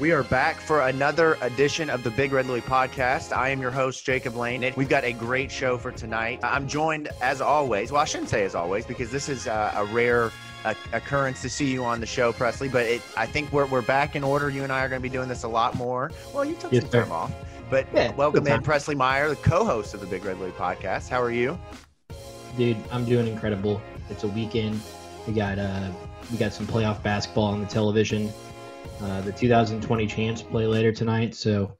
We are back for another edition of the Big Red Louie podcast. I am your host, Jacob Lane. And We've got a great show for tonight. I'm joined, as always, well, I shouldn't say as always, because this is a, a rare uh, occurrence to see you on the show, Presley, but it, I think we're, we're back in order. You and I are going to be doing this a lot more. Well, you took yes, some time off. But yeah, welcome in Presley Meyer, the co host of the Big Red Louie podcast. How are you? Dude, I'm doing incredible. It's a weekend. We got uh, we got some playoff basketball on the television. Uh, the 2020 champs play later tonight, so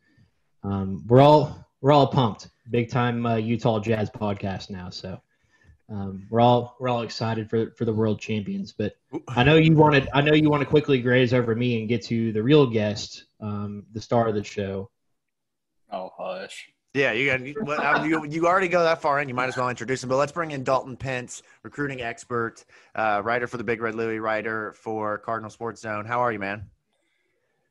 um, we're all we're all pumped. Big time uh, Utah Jazz podcast now, so um, we're all we're all excited for for the world champions. But I know you wanted I know you want to quickly graze over me and get to the real guest, um, the star of the show. Oh hush. Yeah, you got you, you already go that far in. You might as well introduce him. But let's bring in Dalton Pence, recruiting expert, uh, writer for the Big Red Louie, writer for Cardinal Sports Zone. How are you, man?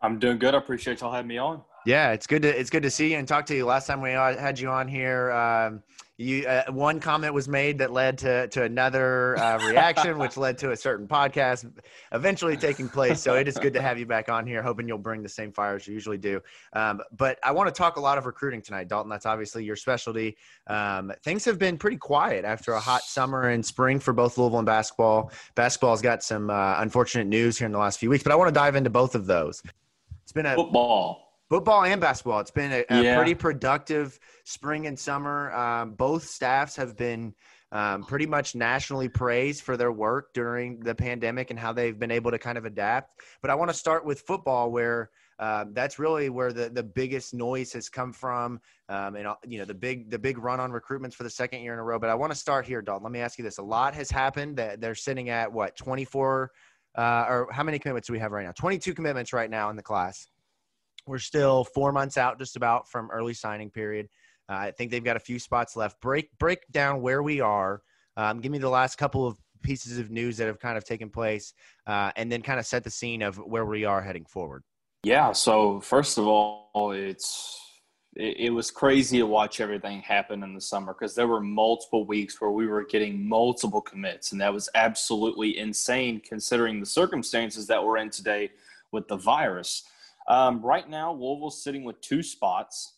I'm doing good. I appreciate y'all having me on. Yeah, it's good to it's good to see you and talk to you. Last time we had you on here, um, you uh, one comment was made that led to to another uh, reaction, which led to a certain podcast eventually taking place. So it is good to have you back on here. Hoping you'll bring the same fire as you usually do. Um, but I want to talk a lot of recruiting tonight, Dalton. That's obviously your specialty. Um, things have been pretty quiet after a hot summer and spring for both Louisville and basketball. Basketball's got some uh, unfortunate news here in the last few weeks, but I want to dive into both of those. It's been a football football and basketball. It's been a, a yeah. pretty productive spring and summer. Um, both staffs have been um, pretty much nationally praised for their work during the pandemic and how they've been able to kind of adapt. But I want to start with football, where uh, that's really where the, the biggest noise has come from, um, and uh, you know the big the big run on recruitments for the second year in a row. But I want to start here, Dalton. Let me ask you this: a lot has happened. That they're sitting at what twenty four. Uh, or how many commitments do we have right now? 22 commitments right now in the class. We're still four months out, just about from early signing period. Uh, I think they've got a few spots left. Break break down where we are. Um, give me the last couple of pieces of news that have kind of taken place, uh, and then kind of set the scene of where we are heading forward. Yeah. So first of all, it's it, it was crazy to watch everything happen in the summer because there were multiple weeks where we were getting multiple commits, and that was absolutely insane considering the circumstances that we're in today with the virus. Um, right now, Louisville's sitting with two spots,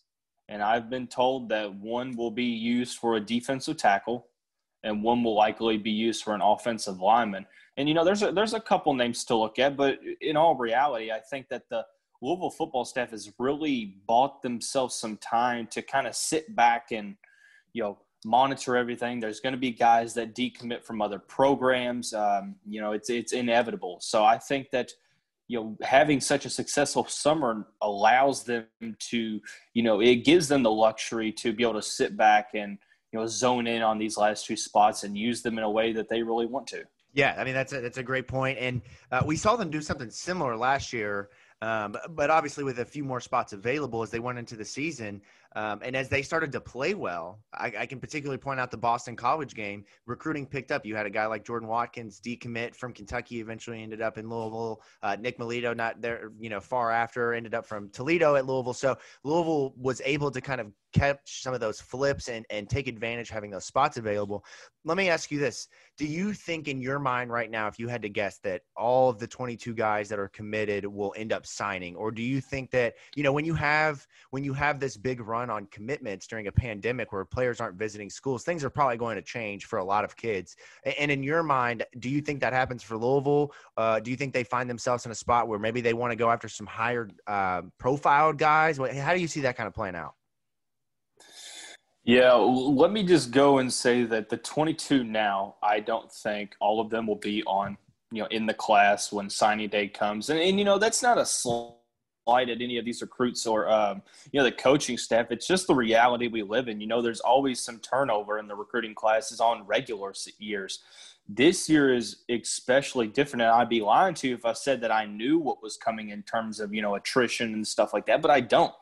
and I've been told that one will be used for a defensive tackle, and one will likely be used for an offensive lineman. And you know, there's a, there's a couple names to look at, but in all reality, I think that the Louisville football staff has really bought themselves some time to kind of sit back and you know monitor everything. There's going to be guys that decommit from other programs. Um, you know, it's it's inevitable. So I think that you know having such a successful summer allows them to you know it gives them the luxury to be able to sit back and you know zone in on these last two spots and use them in a way that they really want to yeah i mean that's a, that's a great point and uh, we saw them do something similar last year um, but obviously with a few more spots available as they went into the season um, and as they started to play well, I, I, can particularly point out the Boston College game. Recruiting picked up. You had a guy like Jordan Watkins decommit from Kentucky, eventually ended up in Louisville. Uh, Nick Melito, not there, you know, far after, ended up from Toledo at Louisville. So Louisville was able to kind of catch some of those flips and, and take advantage having those spots available. Let me ask you this. Do you think in your mind right now, if you had to guess that all of the 22 guys that are committed will end up signing, or do you think that, you know, when you have, when you have this big run run on commitments during a pandemic where players aren't visiting schools, things are probably going to change for a lot of kids. And in your mind, do you think that happens for Louisville? Uh, do you think they find themselves in a spot where maybe they want to go after some higher uh, profiled guys? How do you see that kind of playing out? Yeah, let me just go and say that the 22 now, I don't think all of them will be on, you know, in the class when signing day comes. And, and you know, that's not a slight at any of these recruits or um, you know the coaching staff. It's just the reality we live in. You know, there's always some turnover in the recruiting classes on regular years. This year is especially different, and I'd be lying to you if I said that I knew what was coming in terms of you know attrition and stuff like that. But I don't.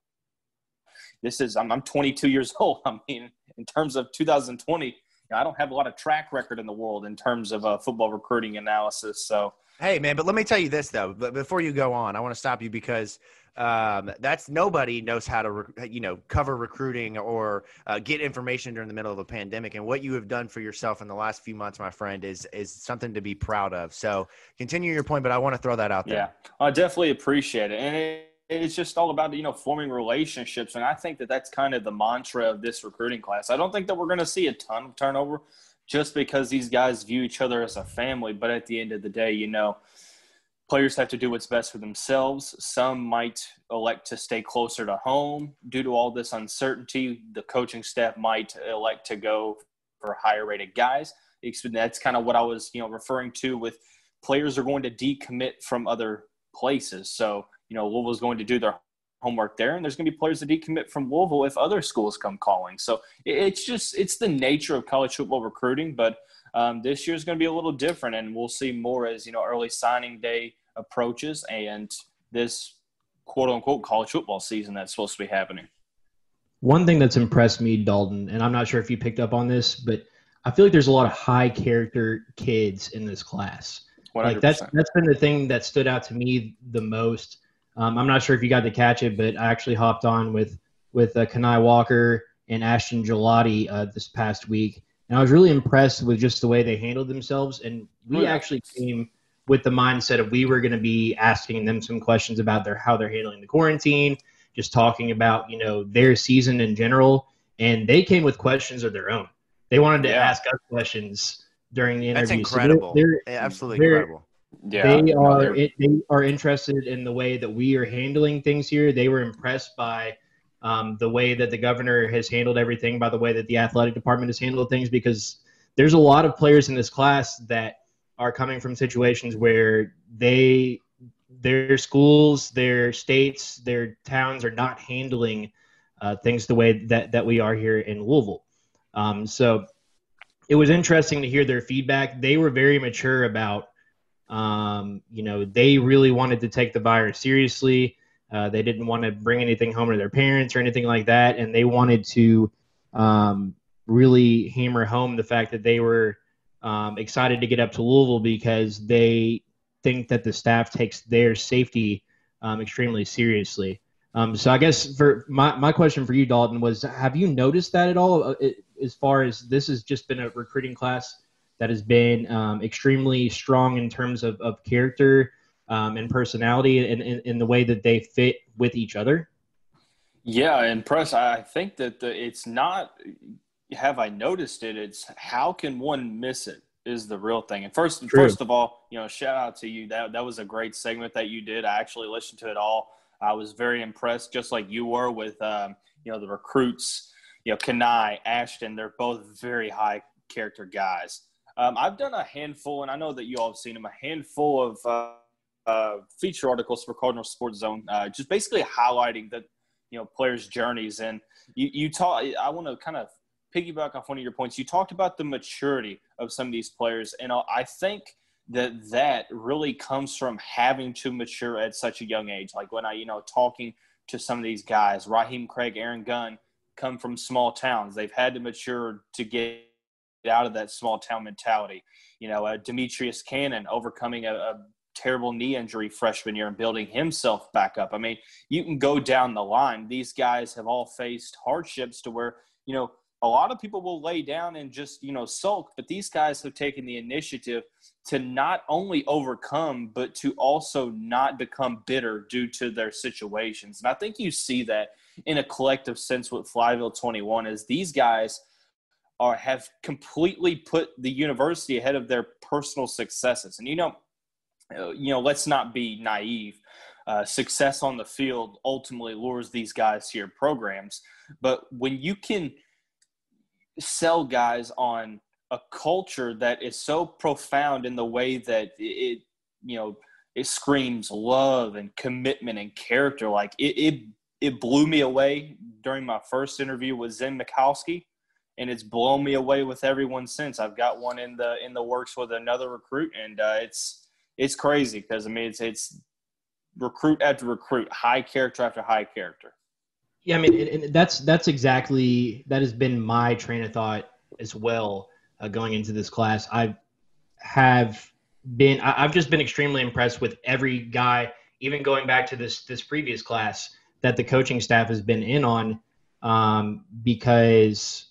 This is I'm, I'm 22 years old. I mean, in terms of 2020, I don't have a lot of track record in the world in terms of uh, football recruiting analysis. So Hey man, but let me tell you this though. But before you go on, I want to stop you because um, that's nobody knows how to you know cover recruiting or uh, get information during the middle of a pandemic. And what you have done for yourself in the last few months, my friend, is is something to be proud of. So continue your point, but I want to throw that out there. Yeah, I definitely appreciate it, and it, it's just all about you know forming relationships, and I think that that's kind of the mantra of this recruiting class. I don't think that we're going to see a ton of turnover, just because these guys view each other as a family. But at the end of the day, you know, players have to do what's best for themselves. Some might elect to stay closer to home due to all this uncertainty. The coaching staff might elect to go for higher rated guys. That's kind of what I was, you know, referring to with players are going to decommit from other places. So, you know, Louisville's going to do their homework there, and there's going to be players that decommit from Louisville if other schools come calling. So it's just it's the nature of college football recruiting. But um, this year is going to be a little different, and we'll see more as you know early signing day approaches and this quote unquote college football season that's supposed to be happening. One thing that's impressed me, Dalton, and I'm not sure if you picked up on this, but I feel like there's a lot of high character kids in this class. 100%. Like that's that's been the thing that stood out to me the most. Um, I'm not sure if you got to catch it, but I actually hopped on with with uh, Kani Walker and Ashton Gillotte uh, this past week, and I was really impressed with just the way they handled themselves. And we oh, yeah. actually came with the mindset of we were going to be asking them some questions about their how they're handling the quarantine, just talking about you know their season in general, and they came with questions of their own. They wanted to yeah. ask us questions during the interview. That's incredible. So they're, they're, absolutely they're, incredible. Yeah, they are it, they are interested in the way that we are handling things here. They were impressed by um, the way that the governor has handled everything, by the way that the athletic department has handled things, because there's a lot of players in this class that are coming from situations where they their schools, their states, their towns are not handling uh, things the way that that we are here in Louisville. Um, so it was interesting to hear their feedback. They were very mature about, um, you know, they really wanted to take the virus seriously. Uh, they didn't want to bring anything home to their parents or anything like that, and they wanted to um, really hammer home the fact that they were um, excited to get up to Louisville because they think that the staff takes their safety um, extremely seriously. Um, so I guess for my, my question for you, Dalton, was have you noticed that at all? Uh, as far as this has just been a recruiting class that has been um, extremely strong in terms of, of character um, and personality and in the way that they fit with each other. Yeah, and press. I think that the, it's not. Have I noticed it? It's how can one miss it is the real thing. And first, True. first of all, you know, shout out to you. That that was a great segment that you did. I actually listened to it all. I was very impressed, just like you were with um, you know the recruits you know, Kani, Ashton, they're both very high character guys. Um, I've done a handful, and I know that you all have seen them, a handful of uh, uh, feature articles for Cardinal Sports Zone, uh, just basically highlighting the you know players' journeys. And you, you talk. I want to kind of piggyback off one of your points. You talked about the maturity of some of these players, and I think that that really comes from having to mature at such a young age. Like when I, you know, talking to some of these guys, Raheem Craig, Aaron Gunn, come from small towns. They've had to mature to get out of that small town mentality. You know, uh, Demetrius Cannon overcoming a, a terrible knee injury freshman year and building himself back up. I mean, you can go down the line. These guys have all faced hardships to where, you know, a lot of people will lay down and just, you know, sulk, but these guys have taken the initiative to not only overcome, but to also not become bitter due to their situations. And I think you see that in a collective sense with Flyville 21 is these guys are have completely put the university ahead of their personal successes. And you know, uh, you know, let's not be naive. Uh, success on the field ultimately lures these guys to your programs, but when you can sell guys on a culture that is so profound in the way that it, you know, it screams love and commitment and character. Like it, it it blew me away during my first interview with Zen Michalski, and it's blown me away with everyone since. I've got one in the in the works with another recruit, and uh, it's it's crazy because I mean it's it's recruit after recruit, high character after high character. Yeah, I mean and that's that's exactly that has been my train of thought as well uh, going into this class. I have been I, I've just been extremely impressed with every guy, even going back to this this previous class that the coaching staff has been in on um, because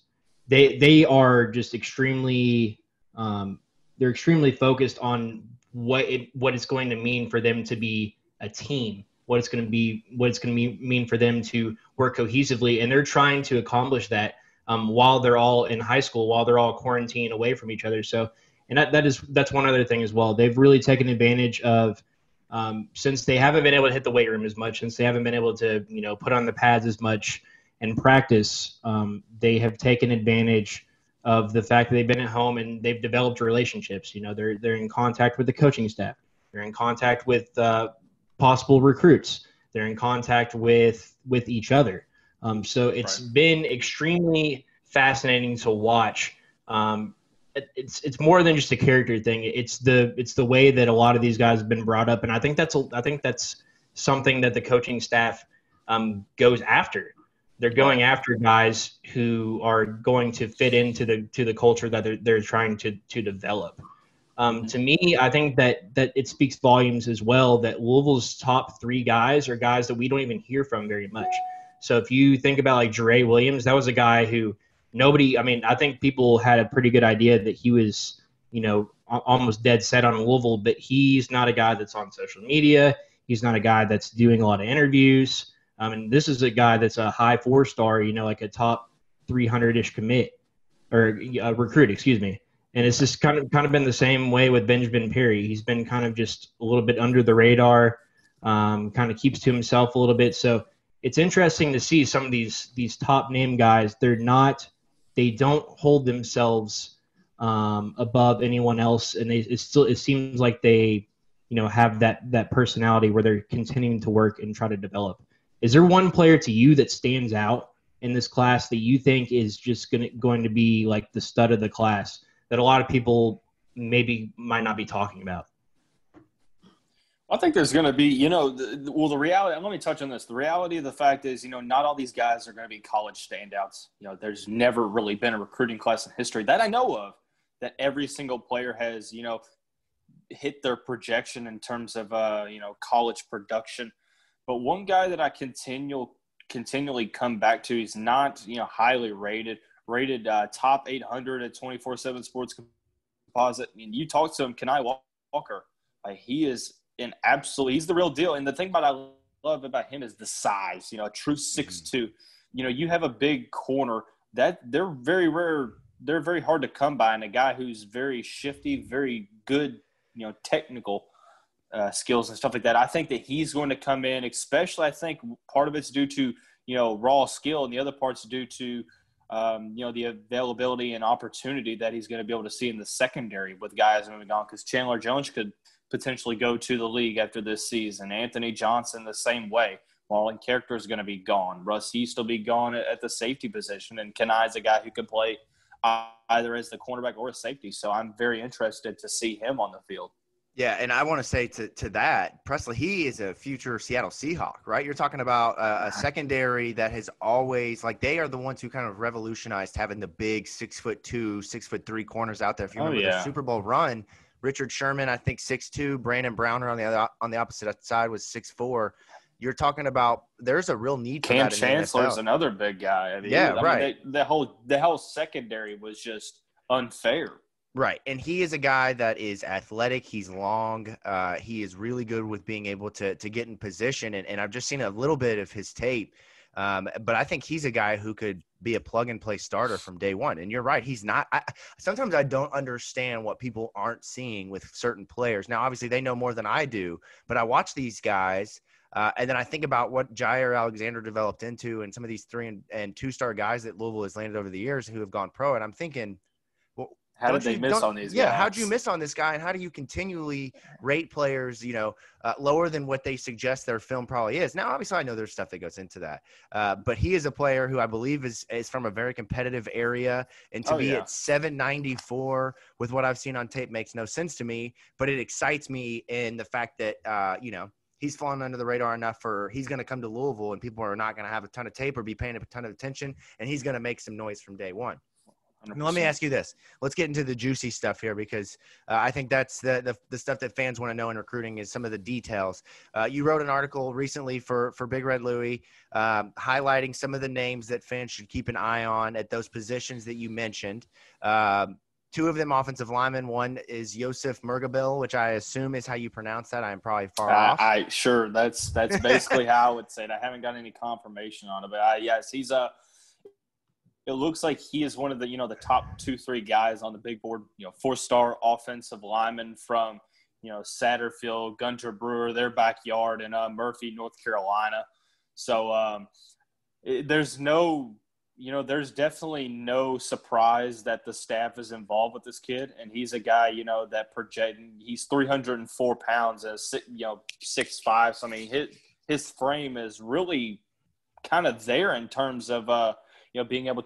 they they are just extremely um, they're extremely focused on what it what it's going to mean for them to be a team, what it's going to be, what it's going to mean for them to work cohesively, and they're trying to accomplish that um, while they're all in high school, while they're all quarantined away from each other. So, and that, that is that's one other thing as well. They've really taken advantage of um, since they haven't been able to hit the weight room as much, since they haven't been able to you know put on the pads as much and practice. Um, they have taken advantage of the fact that they've been at home and they've developed relationships. You know, they're they're in contact with the coaching staff. They're in contact with uh, possible recruits. They're in contact with with each other. Um, so it's right. been extremely fascinating to watch. Um, it, it's it's more than just a character thing. It's the it's the way that a lot of these guys have been brought up, and I think that's a, I think that's something that the coaching staff um, goes after they're going after guys who are going to fit into the to the culture that they're, they're trying to to develop. Um, to me, I think that that it speaks volumes as well that Louisville's top three guys are guys that we don't even hear from very much. So if you think about like Jere Williams, that was a guy who nobody. I mean, I think people had a pretty good idea that he was, you know, almost dead set on Louisville, but he's not a guy that's on social media. He's not a guy that's doing a lot of interviews. I mean, this is a guy that's a high four star, you know, like a top 300 ish commit or uh, recruit, excuse me. And it's just kind of kind of been the same way with Benjamin Perry. He's been kind of just a little bit under the radar, um, kind of keeps to himself a little bit. So it's interesting to see some of these these top name guys. They're not, they don't hold themselves um, above anyone else, and they it still it seems like they, you know, have that that personality where they're continuing to work and try to develop. Is there one player to you that stands out in this class that you think is just to, going to be like the stud of the class that a lot of people maybe might not be talking about? I think there's going to be, you know, the, well, the reality, let me touch on this. The reality of the fact is, you know, not all these guys are going to be college standouts. You know, there's never really been a recruiting class in history that I know of that every single player has, you know, hit their projection in terms of, uh, you know, college production. But one guy that I continual continually come back to, he's not you know highly rated, rated uh, top 800 at 24/7 Sports Composite. I mean, you talk to him, Kani Walker, like he is an absolute. He's the real deal. And the thing about I love about him is the size. You know, a true six mm-hmm. two. You know, you have a big corner that they're very rare. They're very hard to come by, and a guy who's very shifty, very good. You know, technical uh, skills and stuff like that. I think that he's going to come in, especially I think part of it's due to you know raw skill, and the other part's due to um, you know the availability and opportunity that he's going to be able to see in the secondary with guys moving on. Because Chandler Jones could potentially go to the league after this season. Anthony Johnson the same way. Marlon Character is going to be gone. Russ Yeast will be gone at the safety position, and Kani is a guy who can play either as the cornerback or a safety. So I'm very interested to see him on the field. Yeah, and I want to say to, to that, Presley, he is a future Seattle Seahawk, right? You're talking about a, a, secondary that has always like they are the ones who kind of revolutionized having the big six foot two, six foot three corners out there. If you oh, remember oh, yeah. the Super Bowl run, Richard Sherman, I think six two, Brandon Browner on the other on the opposite side was six four. You're talking about there's a real need for Kam that. Chancellor's another big guy. I mean, yeah, I right. Mean, they, the whole the whole secondary was just unfair. Right. And he is a guy that is athletic. He's long. Uh, he is really good with being able to, to get in position. And, and I've just seen a little bit of his tape. Um, but I think he's a guy who could be a plug and play starter from day one. And you're right. He's not. I, sometimes I don't understand what people aren't seeing with certain players. Now, obviously, they know more than I do, but I watch these guys. Uh, and then I think about what Jaire Alexander developed into and some of these three and, and two star guys that Louisville has landed over the years who have gone pro. And I'm thinking, how did they miss on these yeah, guys? how do you miss on this guy? And how do you continually rate players, you know, uh, lower than what they suggest their film probably is? Now, obviously, I know there's stuff that goes into that. Uh, but he is a player who I believe is, is from a very competitive area. And to oh, be yeah. at 794 with what I've seen on tape makes no sense to me. But it excites me in the fact that, uh, you know, he's fallen under the radar enough for he's going to come to Louisville and people are not going to have a ton of tape or be paying a ton of attention. And he's going to make some noise from day one. Let me ask you this. Let's get into the juicy stuff here because uh, I think that's the, the, the stuff that fans want to know in recruiting is some of the details. Uh, you wrote an article recently for for Big Red Louie, um, highlighting some of the names that fans should keep an eye on at those positions that you mentioned. Um, two of them offensive linemen. One is Yousef Mugharbil, which I assume is how you pronounce that. I'm probably far uh, off. I sure that's that's basically how I would say it. I haven't got any confirmation on it, but uh, yes, he's a. It looks like he is one of the you know the top two three guys on the big board. You know, four star offensive lineman from you know Satterfield, Gunter Brewer, their backyard in uh, Murphy, North Carolina. So um, it, there's no you know, there's definitely no surprise that the staff is involved with this kid, and he's a guy, you know, that projecting. He's 304 pounds and you know six five. So I mean, his his frame is really kind of there in terms of uh, you know being able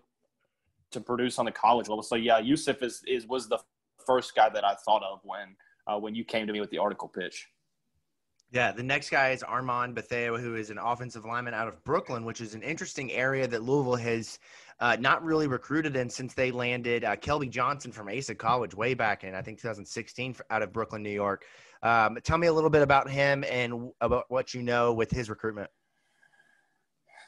to produce on the college level. So yeah, Yousef is is was the first guy that I thought of when uh, when you came to me with the article pitch. Yeah, the next guy is Armand Bethea, who is an offensive lineman out of Brooklyn, which is an interesting area that Louisville has uh, not really recruited in since they landed uh, Kelby Johnson from Asa College way back in, I think, 2016 out of Brooklyn, New York. Um, tell me a little bit about him and about what you know with his recruitment.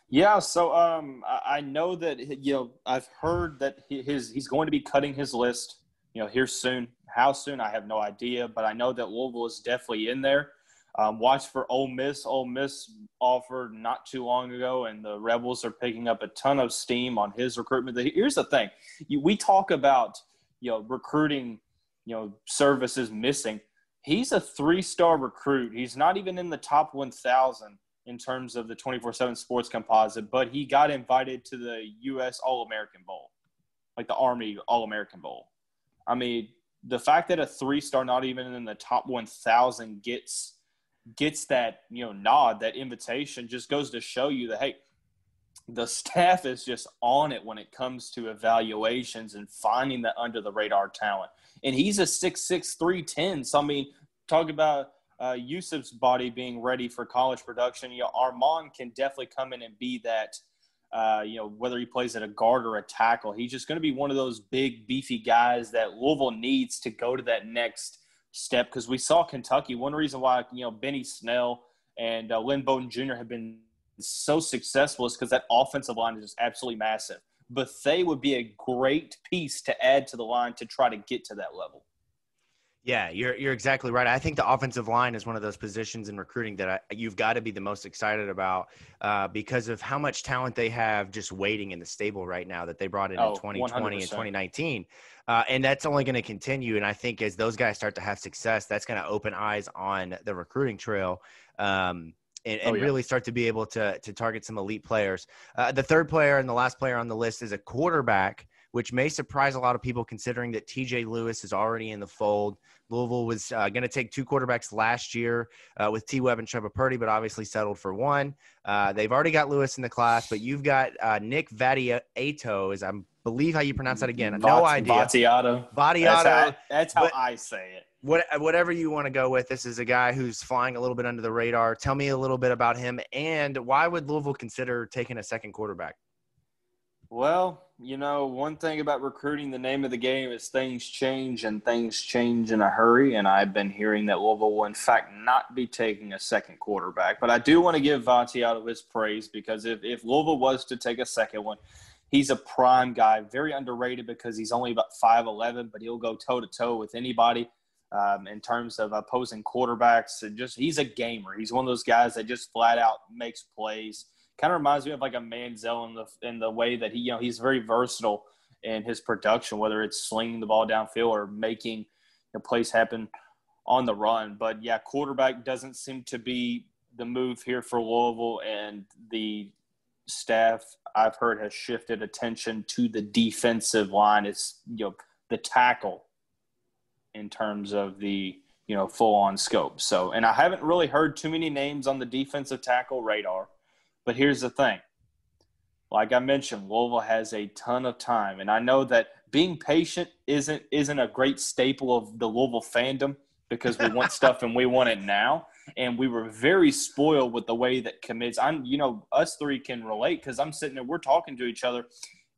Yeah, so um, I know that you know I've heard that his he's going to be cutting his list. You know, here soon. How soon? I have no idea, but I know that Louisville is definitely in there. Um, watch for Ole Miss. Ole Miss offered not too long ago, and the Rebels are picking up a ton of steam on his recruitment. Here's the thing: you, we talk about you know recruiting, you know services missing. He's a three-star recruit. He's not even in the top 1,000 in terms of the 24/7 Sports Composite, but he got invited to the U.S. All-American Bowl, like the Army All-American Bowl. I mean, the fact that a three-star, not even in the top 1,000, gets gets that you know nod, that invitation, just goes to show you that hey, the staff is just on it when it comes to evaluations and finding the under the radar talent. And he's a six six three ten. So I mean, talk about uh, Yousef's body being ready for college production. You know, Armand can definitely come in and be that. Uh, you know, whether he plays at a guard or a tackle, he's just going to be one of those big, beefy guys that Louisville needs to go to that next step because we saw Kentucky. One reason why you know Benny Snell and uh, Lynn Bowden Jr. have been so successful is because that offensive line is just absolutely massive. But they would be a great piece to add to the line to try to get to that level. Yeah, you're you're exactly right. I think the offensive line is one of those positions in recruiting that I, you've got to be the most excited about uh, because of how much talent they have just waiting in the stable right now that they brought in oh, in 2020 100%. and 2019. Uh, and that's only going to continue. And I think as those guys start to have success, that's going to open eyes on the recruiting trail. Um, and, and oh, yeah. really start to be able to to target some elite players. Uh, the third player and the last player on the list is a quarterback which may surprise a lot of people considering that TJ Lewis is already in the fold. Louisville was uh, going to take two quarterbacks last year uh, with T. Webb and Trevor Purdy, but obviously settled for one. Uh, they've already got Lewis in the class, but you've got uh, Nick Vattiato, is I believe how you pronounce that again. No idea. Vattiato. Vattiato. That's how, that's how I say it. What, whatever you want to go with, this is a guy who's flying a little bit under the radar. Tell me a little bit about him, and why would Louisville consider taking a second quarterback? Well, you know, one thing about recruiting, the name of the game is things change and things change in a hurry. And I've been hearing that Louisville will, in fact, not be taking a second quarterback. But I do want to give Vattiato his praise because if, if Louisville was to take a second one, he's a prime guy, very underrated because he's only about 5'11, but he'll go toe to toe with anybody. Um, in terms of opposing quarterbacks, and just he's a gamer. He's one of those guys that just flat out makes plays kind of reminds me of like a Manziel in the in the way that he you know he's very versatile in his production, whether it's slinging the ball downfield or making the plays happen on the run. But yeah, quarterback doesn't seem to be the move here for Louisville, and the staff I've heard has shifted attention to the defensive line. It's you know the tackle in terms of the you know full on scope. So, and I haven't really heard too many names on the defensive tackle radar. But here's the thing. Like I mentioned, Louisville has a ton of time, and I know that being patient isn't isn't a great staple of the Louisville fandom because we want stuff and we want it now. And we were very spoiled with the way that commits. I'm, you know, us three can relate because I'm sitting there, we're talking to each other,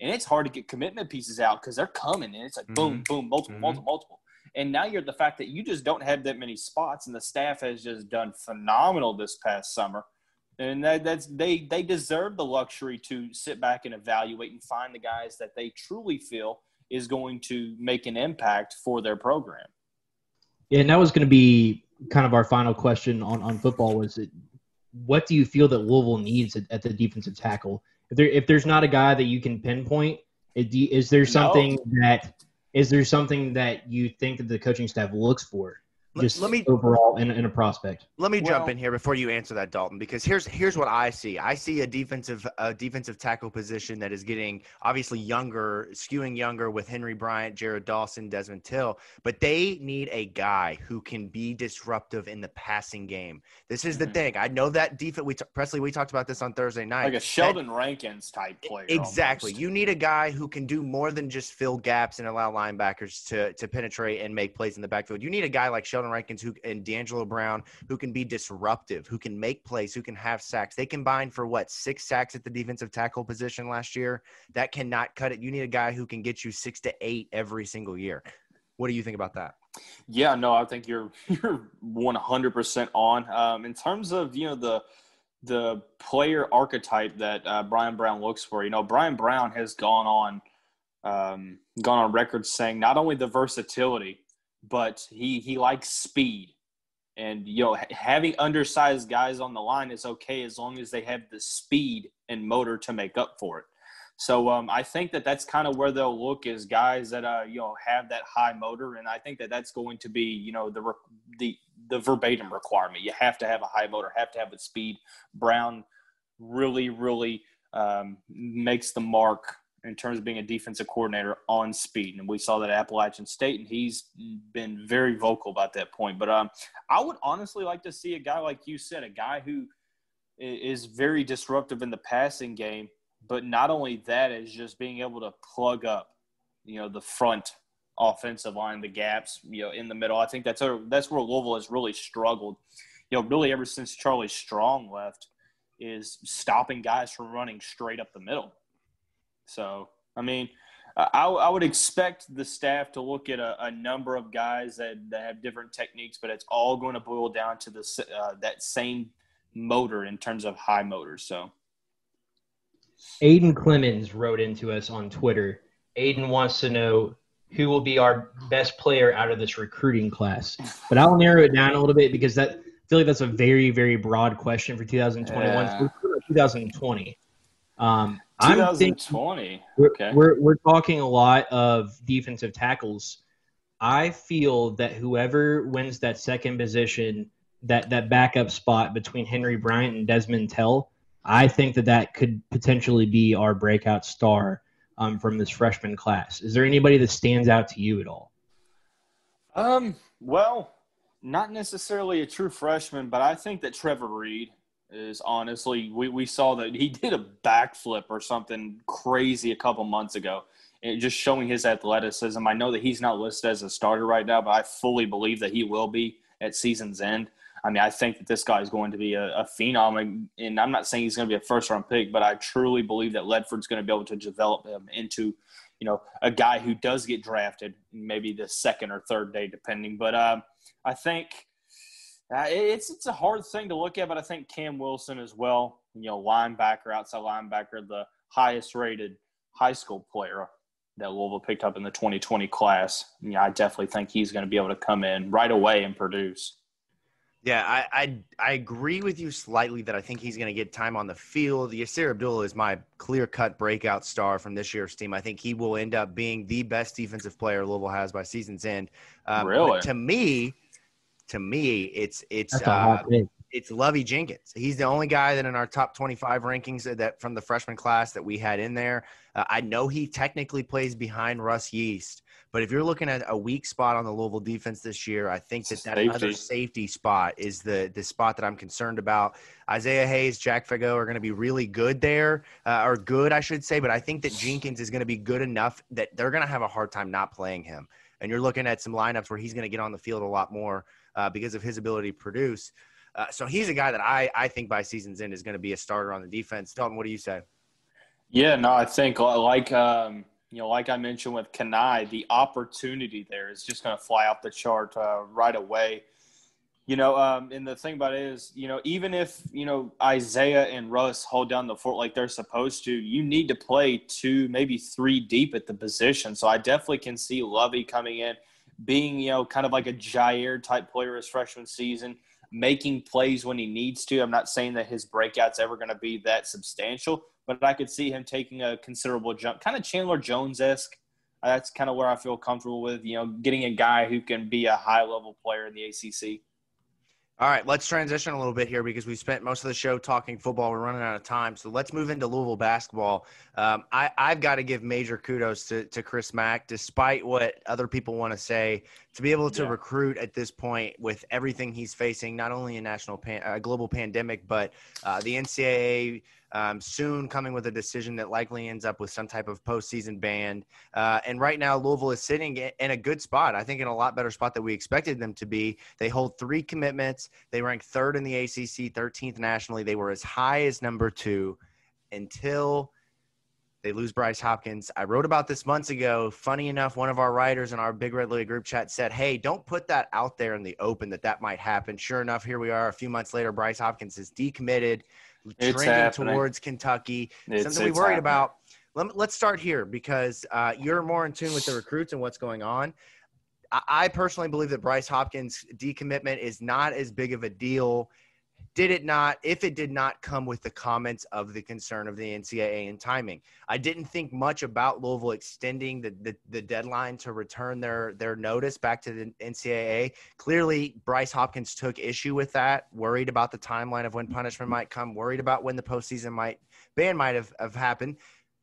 and it's hard to get commitment pieces out because they're coming, and it's like mm-hmm. boom, boom, multiple, mm-hmm. multiple, multiple. And now you're the fact that you just don't have that many spots, and the staff has just done phenomenal this past summer and that, that's they they deserve the luxury to sit back and evaluate and find the guys that they truly feel is going to make an impact for their program. Yeah, and that was going to be kind of our final question on, on football was it, what do you feel that Louisville needs at, at the defensive tackle? If there if there's not a guy that you can pinpoint, is there something no. that is there something that you think that the coaching staff looks for? Just let me overall in, in a prospect. Let me well, jump in here before you answer that, Dalton, because here's here's what I see. I see a defensive a defensive tackle position that is getting obviously younger, skewing younger with Henry Bryant, Jared Dawson, Desmond Till, but they need a guy who can be disruptive in the passing game. This is mm-hmm. the thing. I know that defense. We t- Presley, we talked about this on Thursday night. Like a Sheldon that, Rankins type player. Exactly. Almost. You need a guy who can do more than just fill gaps and allow linebackers to to penetrate and make plays in the backfield. You need a guy like Sheldon Sheldon Rankins who and D'Angelo Brown who can be disruptive, who can make plays, who can have sacks. They combined for what six sacks at the defensive tackle position last year. That cannot cut it. You need a guy who can get you six to eight every single year. What do you think about that? Yeah, no, I think you're you're one hundred percent on. Um, in terms of you know the the player archetype that uh, Bryan Brown looks for, you know, Bryan Brown has gone on um, gone on record saying not only the versatility but he he likes speed. And you know, having undersized guys on the line is okay as long as they have the speed and motor to make up for it. So um, I think that that's kind of where they'll look is guys that uh, you know have that high motor, and I think that that's going to be you know the the the verbatim requirement. You have to have a high motor, have to have the speed. Brown really really um, makes the mark in terms of being a defensive coordinator on speed. And we saw that at Appalachian State, and he's been very vocal about that point. But um, I would honestly like to see a guy like you said, a guy who is very disruptive in the passing game, but not only that is just being able to plug up, you know, the front offensive line, the gaps, you know, in the middle. I think that's a, that's where Louisville has really struggled. You know, really ever since Charlie Strong left, is stopping guys from running straight up the middle so, I mean, I, I would expect the staff to look at a, a, number of guys that, that have different techniques, but it's all going to boil down to the uh, that same motor in terms of high motors. So, Aiden Clemens wrote into us on Twitter. Aiden wants to know who will be our best player out of this recruiting class. But I'll narrow it down a little bit because that I feel like that's a very very broad question for 2021. Yeah. 2020. Um, 2020. We're, okay. We're, we're talking a lot of defensive tackles. I feel that whoever wins that second position, that that backup spot between Henry Bryant and Desmond Tell, I think that that could potentially be our breakout star um, from this freshman class. Is there anybody that stands out to you at all? Um. Well, not necessarily a true freshman, but I think that Trevor Reid is honestly we, we saw that he did a backflip or something crazy a couple months ago and just showing his athleticism. I know that he's not listed as a starter right now but i fully believe that he will be at season's end. I mean i think that this guy is going to be a, a phenom and i'm not saying he's going to be a first round pick but i truly believe that ledford's going to be able to develop him into you know a guy who does get drafted maybe the second or third day depending. But um, i think uh, it's it's a hard thing to look at, but I think Cam Wilson as well, you know, linebacker, outside linebacker, the highest rated high school player that Louisville picked up in the 2020 class. Yeah, I definitely think he's going to be able to come in right away and produce. Yeah, I, I, I agree with you slightly that I think he's going to get time on the field. Yasir Abdullah is my clear cut breakout star from this year's team. I think he will end up being the best defensive player Louisville has by season's end. Um, really? To me, to me, it's it's uh, it's Lovey Jenkins. He's the only guy that in our top 25 rankings that from the freshman class that we had in there. Uh, I know he technically plays behind Russ Yeast, but if you're looking at a weak spot on the Louisville defense this year, I think that that safety. other safety spot is the the spot that I'm concerned about. Isaiah Hayes, Jack Fago are going to be really good there, uh, or good, I should say, but I think that Jenkins is going to be good enough that they're going to have a hard time not playing him. And you're looking at some lineups where he's going to get on the field a lot more uh, because of his ability to produce. Uh, so he's a guy that I, I think by season's end is going to be a starter on the defense. Dalton, what do you say? Yeah, no, I think like um, you know, like I mentioned with Kani, the opportunity there is just going to fly off the chart uh, right away. You know, um, and the thing about it is, you know, even if you know Isaiah and Russ hold down the fort like they're supposed to, you need to play two, maybe three deep at the position. So I definitely can see Lovey coming in, being you know kind of like a Jaire type player his freshman season, making plays when he needs to. I'm not saying that his breakout's ever going to be that substantial, but I could see him taking a considerable jump, kind of Chandler Jones esque. That's kind of where I feel comfortable with, you know, getting a guy who can be a high level player in the ACC. All right, let's transition a little bit here because we spent most of the show talking football. We're running out of time, so let's move into Louisville basketball. Um, I, have got to give major kudos to, to Chris Mack, despite what other people want to say, to be able to yeah. recruit at this point with everything he's facing, not only a national pan, a global pandemic, but uh, the NCAA um, soon coming with a decision that likely ends up with some type of postseason ban. Uh, and right now, Louisville is sitting in a good spot. I think in a lot better spot than we expected them to be. They hold three commitments. They rank third in the ACC, 13th nationally. They were as high as number two until they lose Bryce Hopkins. I wrote about this months ago. Funny enough, one of our writers in our Big Red Louie group chat said, "Hey, don't put that out there in the open that that might happen." Sure enough, here we are. A few months later, Bryce Hopkins is decommitted it's trending happening. towards Kentucky. It's, something we worried happening. about. Let, us start here because uh, you're more in tune with the recruits and what's going on. I, I personally believe that Bryce Hopkins' decommitment is not as big of a deal did it not if it did not come with the comments of the concern of the ncaa and timing. I didn't think much about louisville extending the, the, the, deadline to return their their notice back to the ncaa clearly bryce hopkins took issue with that worried about the timeline of when punishment might come worried about when the postseason might ban might have, have happened.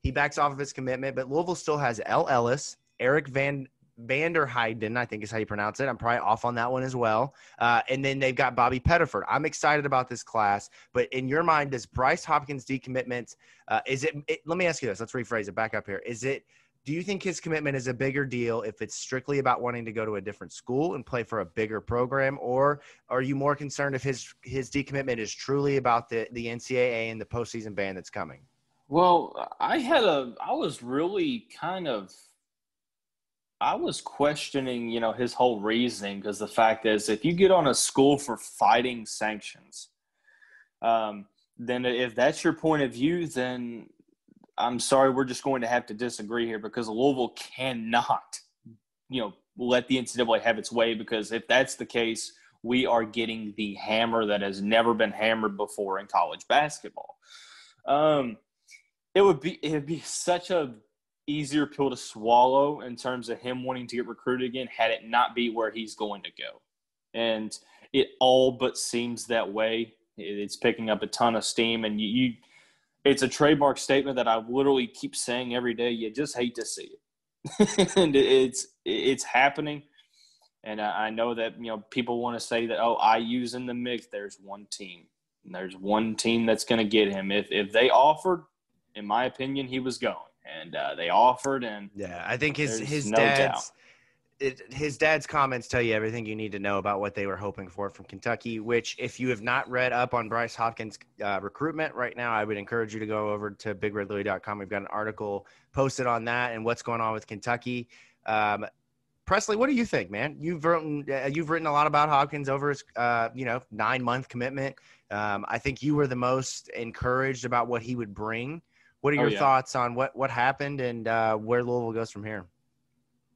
He backs off of his commitment but louisville still has el ellis eric van Vanderheiden, I think is how you pronounce it. I'm probably off on that one as well. Uh, and then they've got Bobby Pettiford. I'm excited about this class, but in your mind, does Bryce Hopkins decommitment? Uh, is it, it? Let me ask you this. Let's rephrase it. Back up here. Is it? Do you think his commitment is a bigger deal if it's strictly about wanting to go to a different school and play for a bigger program, or are you more concerned if his his decommitment is truly about the the NCAA and the postseason ban that's coming? Well, I had a I was really kind of I was questioning, you know, his whole reasoning because the fact is, if you get on a school for fighting sanctions, um, then if that's your point of view, then I'm sorry, we're just going to have to disagree here because Louisville cannot, you know, let the NCAA have its way because if that's the case, we are getting the hammer that has never been hammered before in college basketball. Um, it would be it would be such a easier pill to swallow in terms of him wanting to get recruited again had it not be where he's going to go. And it all but seems that way. It's picking up a ton of steam, and you, you it's a trademark statement that I literally keep saying every day. You just hate to see it, and it's it's happening. And I know that you know people want to say that oh, I use in the mix. There's one team. There's one team that's going to get him. If if they offered, in my opinion, he was going and uh, they offered and yeah i think his his no dad's it, his dad's comments tell you everything you need to know about what they were hoping for from kentucky which if you have not read up on bryce hopkins uh, recruitment right now i would encourage you to go over to bigredlouie.com we've got an article posted on that and what's going on with kentucky um, Presley, what do you think, man? You've written uh, you've written a lot about Hopkins over his uh, you know nine month commitment. Um, I think you were the most encouraged about what he would bring what are oh, your oh, yeah. thoughts on what what happened and uh, where Louisville goes from here?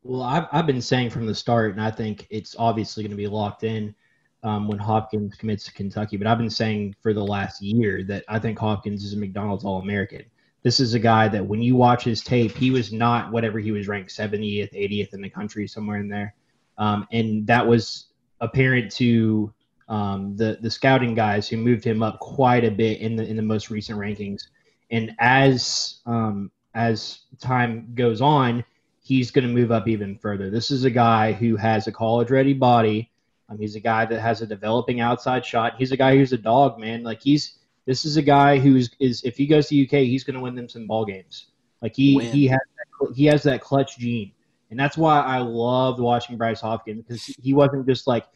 Well, I've, I've been saying from the start, and I think it's obviously going to be locked in um, when Hopkins commits to Kentucky. But I've been saying for the last year that I think Hopkins is a McDonald's All American. This is a guy that when you watch his tape, he was not whatever he was ranked 70th, 80th in the country, somewhere in there. Um, and that was apparent to um, the the scouting guys who moved him up quite a bit in the in the most recent rankings and as um, as time goes on, he's going to move up even further. This is a guy who has a college ready body. Um, he's a guy that has a developing outside shot. He's a guy who's a dog, man. Like he's this is a guy who's is if he goes to UK, he's going to win them some ball games. Like he win. he has that, he has that clutch gene, and that's why I loved watching Bryce Hopkins because he wasn't just like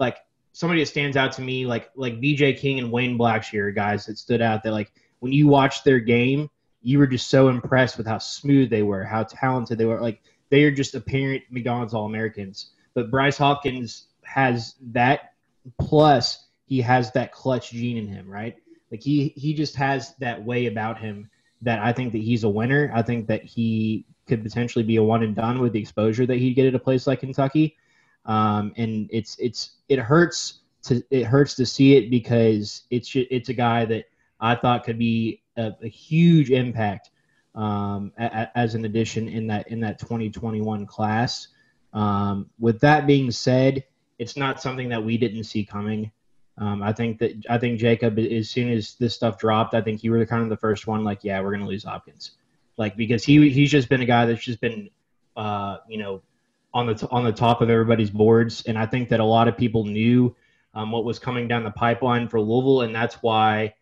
like somebody that stands out to me like like VJ King and Wayne Blackshear guys that stood out that like when you watched their game, you were just so impressed with how smooth they were, how talented they were. Like they are just apparent McDonald's All Americans. But Bryce Hopkins has that plus he has that clutch gene in him, right? Like he he just has that way about him that I think that he's a winner. I think that he could potentially be a one and done with the exposure that he'd get at a place like Kentucky. Um, and it's it's it hurts to it hurts to see it because it's it's a guy that I thought could be a, a huge impact um, a, a, as an addition in that in that 2021 class. Um, with that being said, it's not something that we didn't see coming. Um, I think that I think Jacob, as soon as this stuff dropped, I think you were kind of the first one. Like, yeah, we're to lose Hopkins, like because he he's just been a guy that's just been, uh, you know, on the t- on the top of everybody's boards, and I think that a lot of people knew um, what was coming down the pipeline for Louisville, and that's why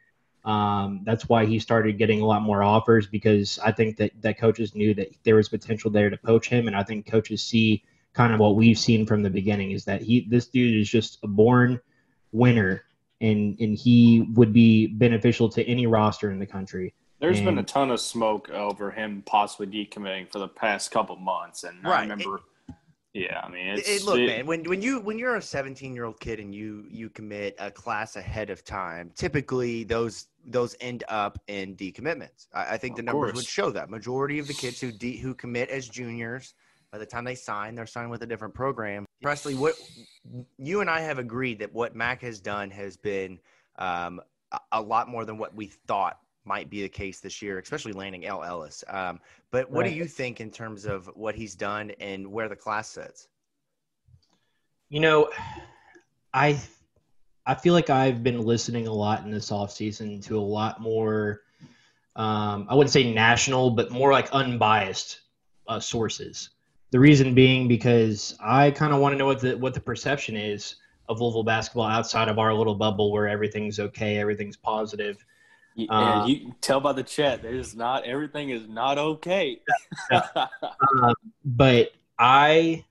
um, that's why he started getting a lot more offers because I think that that coaches knew that there was potential there to poach him, and I think coaches see kind of what we've seen from the beginning is that he this dude is just a born winner, and and he would be beneficial to any roster in the country. There's and, been a ton of smoke over him possibly decommitting for the past couple months, and right. I remember. Yeah, I mean, it's, it, look, it, man. When when you when you're a 17 year old kid and you you commit a class ahead of time, typically those those end up in decommitments. I, I think the numbers course. would show that majority of the kids who de, who commit as juniors by the time they sign, they're signed with a different program. Presley, what you and I have agreed that what Mac has done has been um, a, a, lot more than what we thought might be the case this year, especially landing El Ellis. Um, but what right. do you think in terms of what he's done and where the class sits? You know, I I feel like I've been listening a lot in this offseason to a lot more um, I wouldn't say national, but more like unbiased uh, sources. The reason being because I kind of want to know what the what the perception is of Louisville basketball outside of our little bubble where everything's okay, everything's positive. Yeah, uh, you tell by the chat. There's not everything is not okay. uh, but I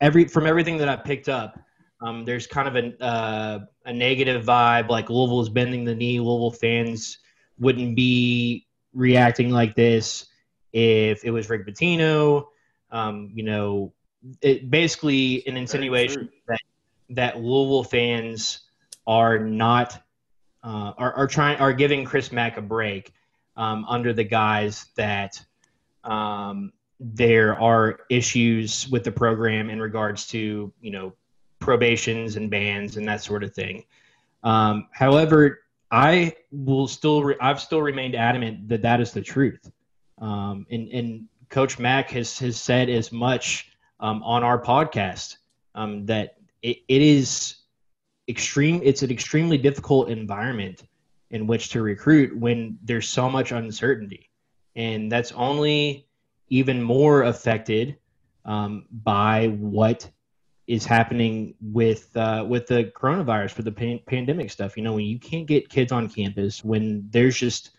every from everything that I picked up, um, there's kind of a uh, a negative vibe. Like Louisville is bending the knee. Louisville fans wouldn't be reacting like this if it was Rick Pitino, um, you know, it basically an insinuation that that Louisville fans are not uh, are, are trying are giving Chris Mack a break um, under the guise that um, there are issues with the program in regards to you know probations and bans and that sort of thing. Um, however, I will still re- I've still remained adamant that that is the truth. Um, and, and Coach Mack has, has said as much um, on our podcast um, that it, it is extreme. It's an extremely difficult environment in which to recruit when there's so much uncertainty, and that's only even more affected um, by what is happening with uh, with the coronavirus for the pan- pandemic stuff. You know, when you can't get kids on campus, when there's just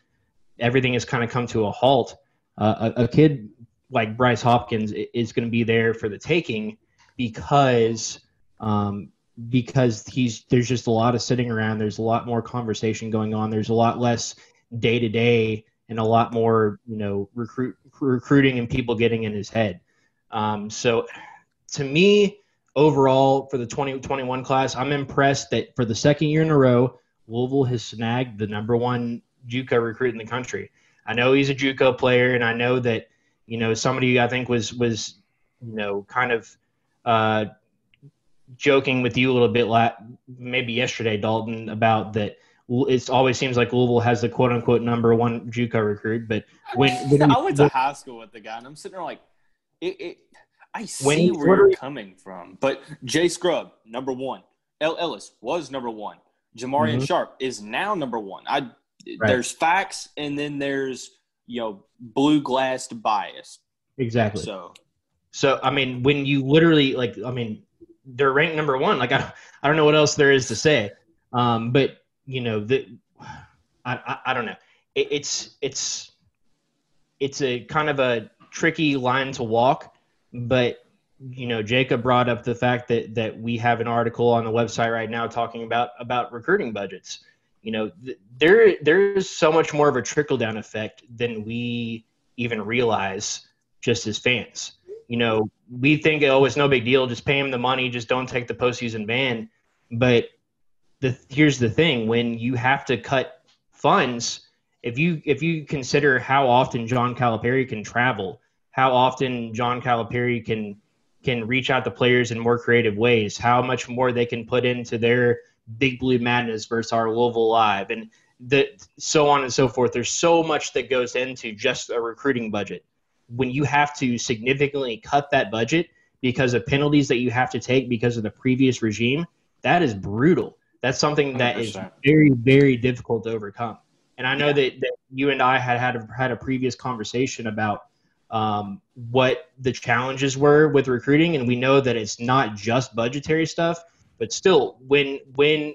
everything has kind of come to a halt uh, a, a, kid like Bryce Hopkins is going to be there for the taking because um, because he's there's just a lot of sitting around. There's a lot more conversation going on. There's a lot less day to day and a lot more you know recruit recruiting and people getting in his head. Um, so to me, overall for the 2021 class, I'm impressed that for the second year in a row, Louisville has snagged the number one JUCO recruit in the country. I know he's a JUCO player, and I know that you know somebody I think was was you know kind of uh, joking with you a little bit, la- maybe yesterday, Dalton, about that. It always seems like Louisville has the quote unquote number one JUCO recruit, but when, when I went to high school with the guy, and I'm sitting there like, it, it I see where you're coming from, but Jay Scrubb, number one, El Ellis was number one, Jamarion mm-hmm. Sharp is now number one. I right. there's facts and then there's you know blue glassed bias. Exactly. So, so I mean, when you literally like, I mean, they're ranked number one. Like, I, I don't know what else there is to say. Um, but you know, the, I, I, I don't know. It, it's, it's, it's a kind of a tricky line to walk, but you know, Jacob brought up the fact that that we have an article on the website right now talking about about recruiting budgets you know, th- there there's so much more of a trickle down effect than we even realize just as fans. You know, we think oh it's no big deal, just pay him the money, just don't take the postseason ban. But the here's the thing: when you have to cut funds, if you if you consider how often John Calipari can travel, how often John Calipari can can reach out to players in more creative ways, how much more they can put into their Big Blue Madness versus our Louisville Live, and the so on and so forth. There's so much that goes into just a recruiting budget. When you have to significantly cut that budget because of penalties that you have to take because of the previous regime, that is brutal. That's something that 100%. is very, very difficult to overcome. And I know yeah. that, that you and I had had a, had a previous conversation about um, what the challenges were with recruiting, and we know that it's not just budgetary stuff, but still, when when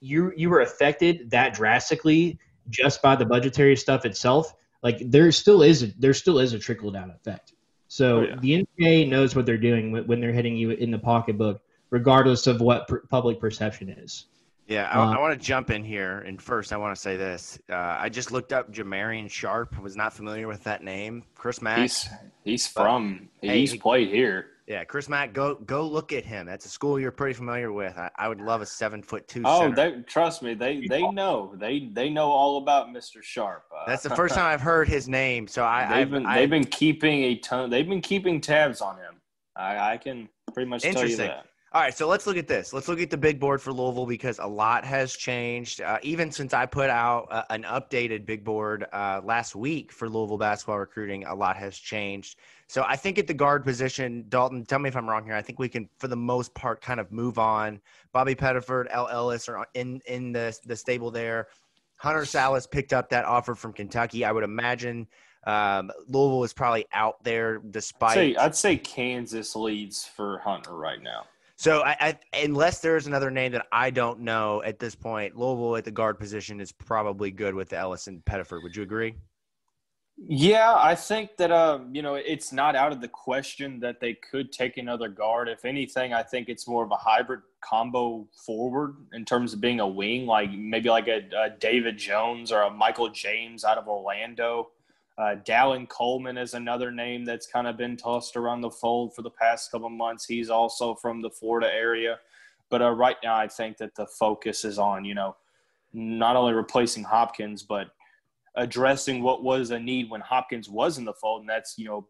you you were affected that drastically just by the budgetary stuff itself, like there still is a, there still is a trickle down effect. So oh, yeah. the NCAA knows what they're doing when they're hitting you in the pocketbook, regardless of what per- public perception is. Yeah, I, uh, I want to jump in here, and first I want to say this: uh, I just looked up Jamarion Sharp. Was not familiar with that name. Chris Mack. He's he's from. He's hey, played here. Yeah, Chris Mack. Go go look at him. That's a school you're pretty familiar with. I, I would love a seven foot two. Oh, they trust me. They they know. They they know all about Mr. Sharp. Uh, That's the first time I've heard his name. So I they've been I've, they've been keeping a ton. They've been keeping tabs on him. I, I can pretty much tell you that. All right, so let's look at this. Let's look at the big board for Louisville because a lot has changed. Uh, even since I put out uh, an updated big board uh, last week for Louisville basketball recruiting, a lot has changed. So I think at the guard position, Dalton, tell me if I'm wrong here. I think we can, for the most part, kind of move on. Bobby Pettiford, El Ellis are in in the the stable there. Hunter Sallis picked up that offer from Kentucky. I would imagine um, Louisville is probably out there despite. I'd say, I'd say Kansas leads for Hunter right now. So, I, I, unless there's another name that I don't know at this point, Louisville at the guard position is probably good with Ellison Pettiford. Would you agree? Yeah, I think that um, you know it's not out of the question that they could take another guard. If anything, I think it's more of a hybrid combo forward in terms of being a wing, like maybe like a, a David Jones or a Michael James out of Orlando. Uh, Dallin Coleman is another name that's kind of been tossed around the fold for the past couple months. He's also from the Florida area. But uh, right now, I think that the focus is on, you know, not only replacing Hopkins, but addressing what was a need when Hopkins was in the fold, and that's, you know,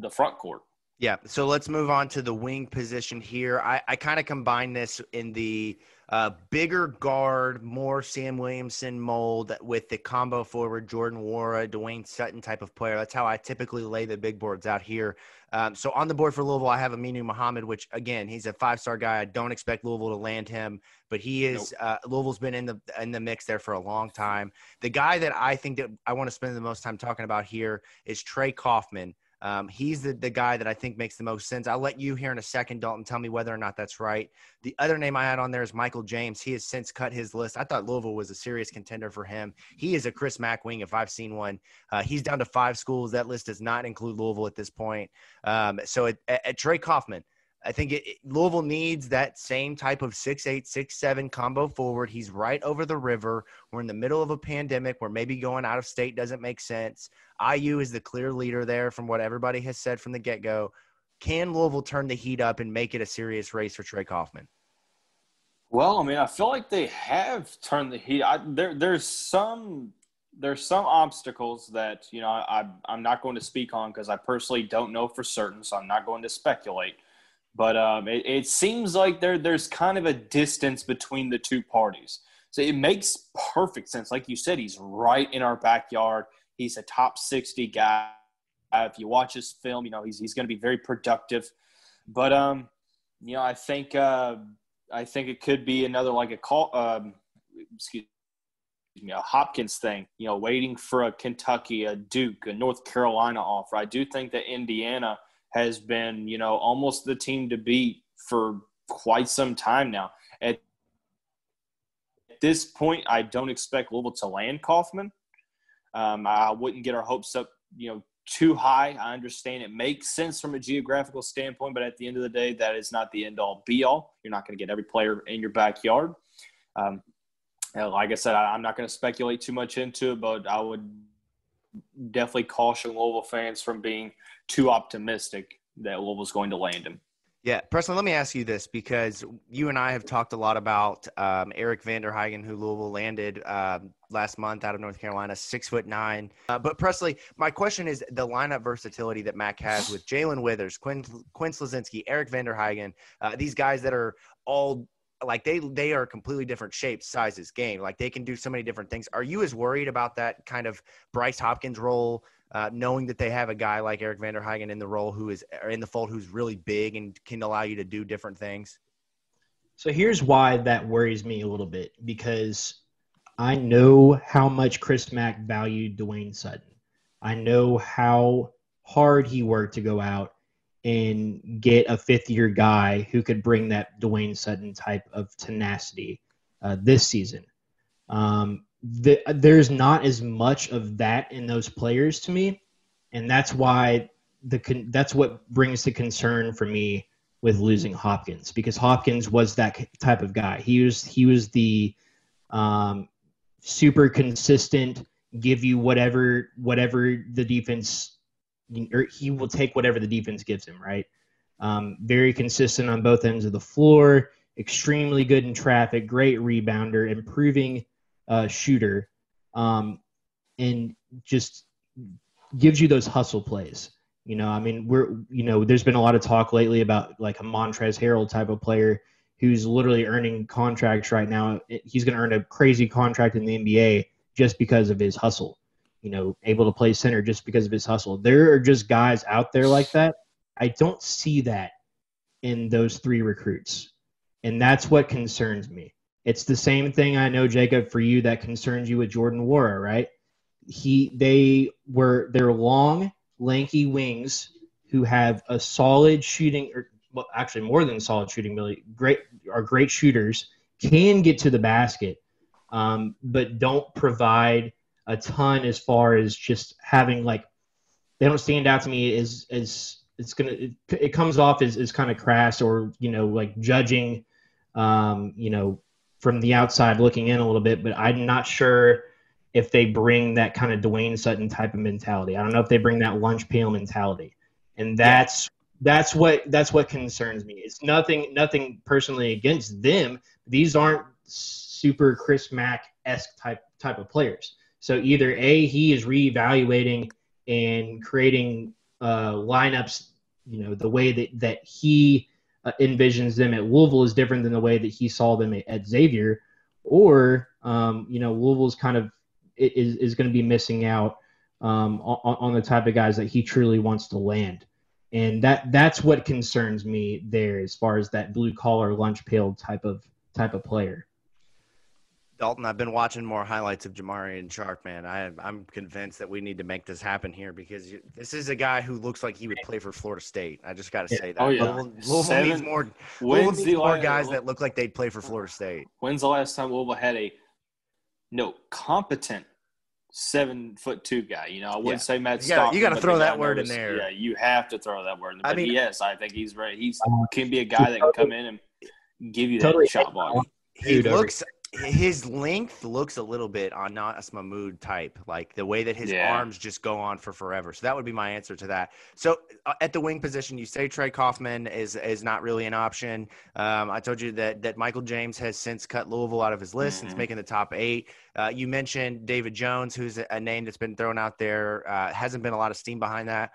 the front court. Yeah. So let's move on to the wing position here. I, I kind of combine this in the – uh, bigger guard, more Sam Williamson mold with the combo forward, Jordan Nwora, Dwayne Sutton type of player. That's how I typically lay the big boards out here. Um, so on the board for Louisville, I have Aminu Mohammed, which again, he's a five star guy. I don't expect Louisville to land him, but he is. Nope. Uh, Louisville's been in the in the mix there for a long time. The guy that I think that I want to spend the most time talking about here is Trey Kaufman. Um, he's the, the guy that I think makes the most sense. I'll let you here in a second, Dalton, tell me whether or not that's right. The other name I had on there is Michael James. He has since cut his list. I thought Louisville was a serious contender for him. He is a Chris Mack wing if I've seen one. Uh, he's down to five schools. That list does not include Louisville at this point. Um, so at, at Trey Kaufman – I think it, Louisville needs that same type of six eight six seven combo forward. He's right over the river. We're in the middle of a pandemic where maybe going out of state doesn't make sense. IU is the clear leader there from what everybody has said from the get go. Can Louisville turn the heat up and make it a serious race for Trey Kaufman? Well, I mean, I feel like they have turned the heat. I, there, there's some there's some obstacles that you know I, I'm not going to speak on because I personally don't know for certain, so I'm not going to speculate. But um, it, it seems like there there's kind of a distance between the two parties. So it makes perfect sense. Like you said, he's right in our backyard. He's a top 60 guy. If you watch his film, you know, he's, he's going to be very productive. But, um, you know, I think, uh, I think it could be another, like a call, um, excuse me, a Hopkins thing, you know, waiting for a Kentucky, a Duke, a North Carolina offer. I do think that Indiana has been, you know, almost the team to beat for quite some time now. At this point, I don't expect Louisville to land Kaufman. Um, I wouldn't get our hopes up, you know, too high. I understand it makes sense from a geographical standpoint, but at the end of the day, that is not the end all be all. You're not going to get every player in your backyard. Um, like I said, I, I'm not going to speculate too much into it, but I would definitely caution Louisville fans from being too optimistic that Louisville's going to land him. Yeah, Preston, let me ask you this because you and I have talked a lot about um, Eric Vanderhagen, who Louisville landed um, last month out of North Carolina, six foot nine. Uh, but Presley, my question is the lineup versatility that Mac has with Jae'Lyn Withers, Quinn, Quinn Slazinski, Eric Vanderhagen, uh, these guys that are all like they they are completely different shapes, sizes, game. Like they can do so many different things. Are you as worried about that kind of Bryce Hopkins role, uh, knowing that they have a guy like Eric Vanderhagen in the role who is in the fold who's really big and can allow you to do different things? So here's why that worries me a little bit because I know how much Chris Mack valued Dwayne Sutton. I know how hard he worked to go out and get a fifth year guy who could bring that Dwayne Sutton type of tenacity uh, this season. Um, the, there's not as much of that in those players to me, and that's why the that's what brings the concern for me with losing Hopkins because Hopkins was that type of guy. He was he was the um, super consistent, give you whatever whatever the defense or he will take whatever the defense gives him, right? Um, very consistent on both ends of the floor, extremely good in traffic, great rebounder, improving uh, shooter, um, and just gives you those hustle plays. You know, I mean, we're you know, there's been a lot of talk lately about like a Montrezl Harrell type of player who's literally earning contracts right now. He's going to earn a crazy contract in the NBA just because of his hustle you know, able to play center just because of his hustle. There are just guys out there like that. I don't see that in those three recruits. And that's what concerns me. It's the same thing I know, Jacob, for you that concerns you with Jordan Nwora, right? He they were they're long, lanky wings who have a solid shooting or well, actually more than solid shooting ability, great are great shooters, can get to the basket, um, but don't provide a ton as far as just having like they don't stand out to me as as it's gonna it, it comes off as, as kind of crass or you know like judging um you know from the outside looking in a little bit but i'm not sure if they bring that kind of dwayne sutton type of mentality. I don't know if they bring that lunch pail mentality. And that's that's what that's what concerns me. It's nothing nothing personally against them. These aren't super chris mack esque type type of players. So either A, he is reevaluating and creating uh, lineups, you know, the way that, that he uh, envisions them at Louisville is different than the way that he saw them at, Xavier, or, um, you know, Louisville's kind of is, is going to be missing out um, on, on the type of guys that he truly wants to land. And that that's what concerns me there as far as that blue collar lunch pail type of type of player. Dalton, I've been watching more highlights of Jamarion Sharp, man. I, I'm convinced that we need to make this happen here because you, this is a guy who looks like he would play for Florida State. I just got to say that. Oh, yeah. Louisville, Louisville needs more, Louisville needs more last, guys that look like they'd play for Florida State. When's the last time Louisville had a no competent seven foot two guy? You know, I wouldn't yeah. say Matt You gotta, you got to throw that word nervous. in there. Yeah, you have to throw that word in there. But I mean, yes, I think he's right. He's can be a guy that can come in and give you that totally shot block. He looks his length looks a little bit on Nas Mahmoud type, like the way that his yeah. arms just go on for forever. So that would be my answer to that. So uh, at the wing position, you say Trey Kaufman is is not really an option. Um, I told you that that Michael James has since cut Louisville out of his list mm-hmm. and making the top eight. Uh, you mentioned David Jones, who's a name that's been thrown out there. Uh, hasn't been a lot of steam behind that.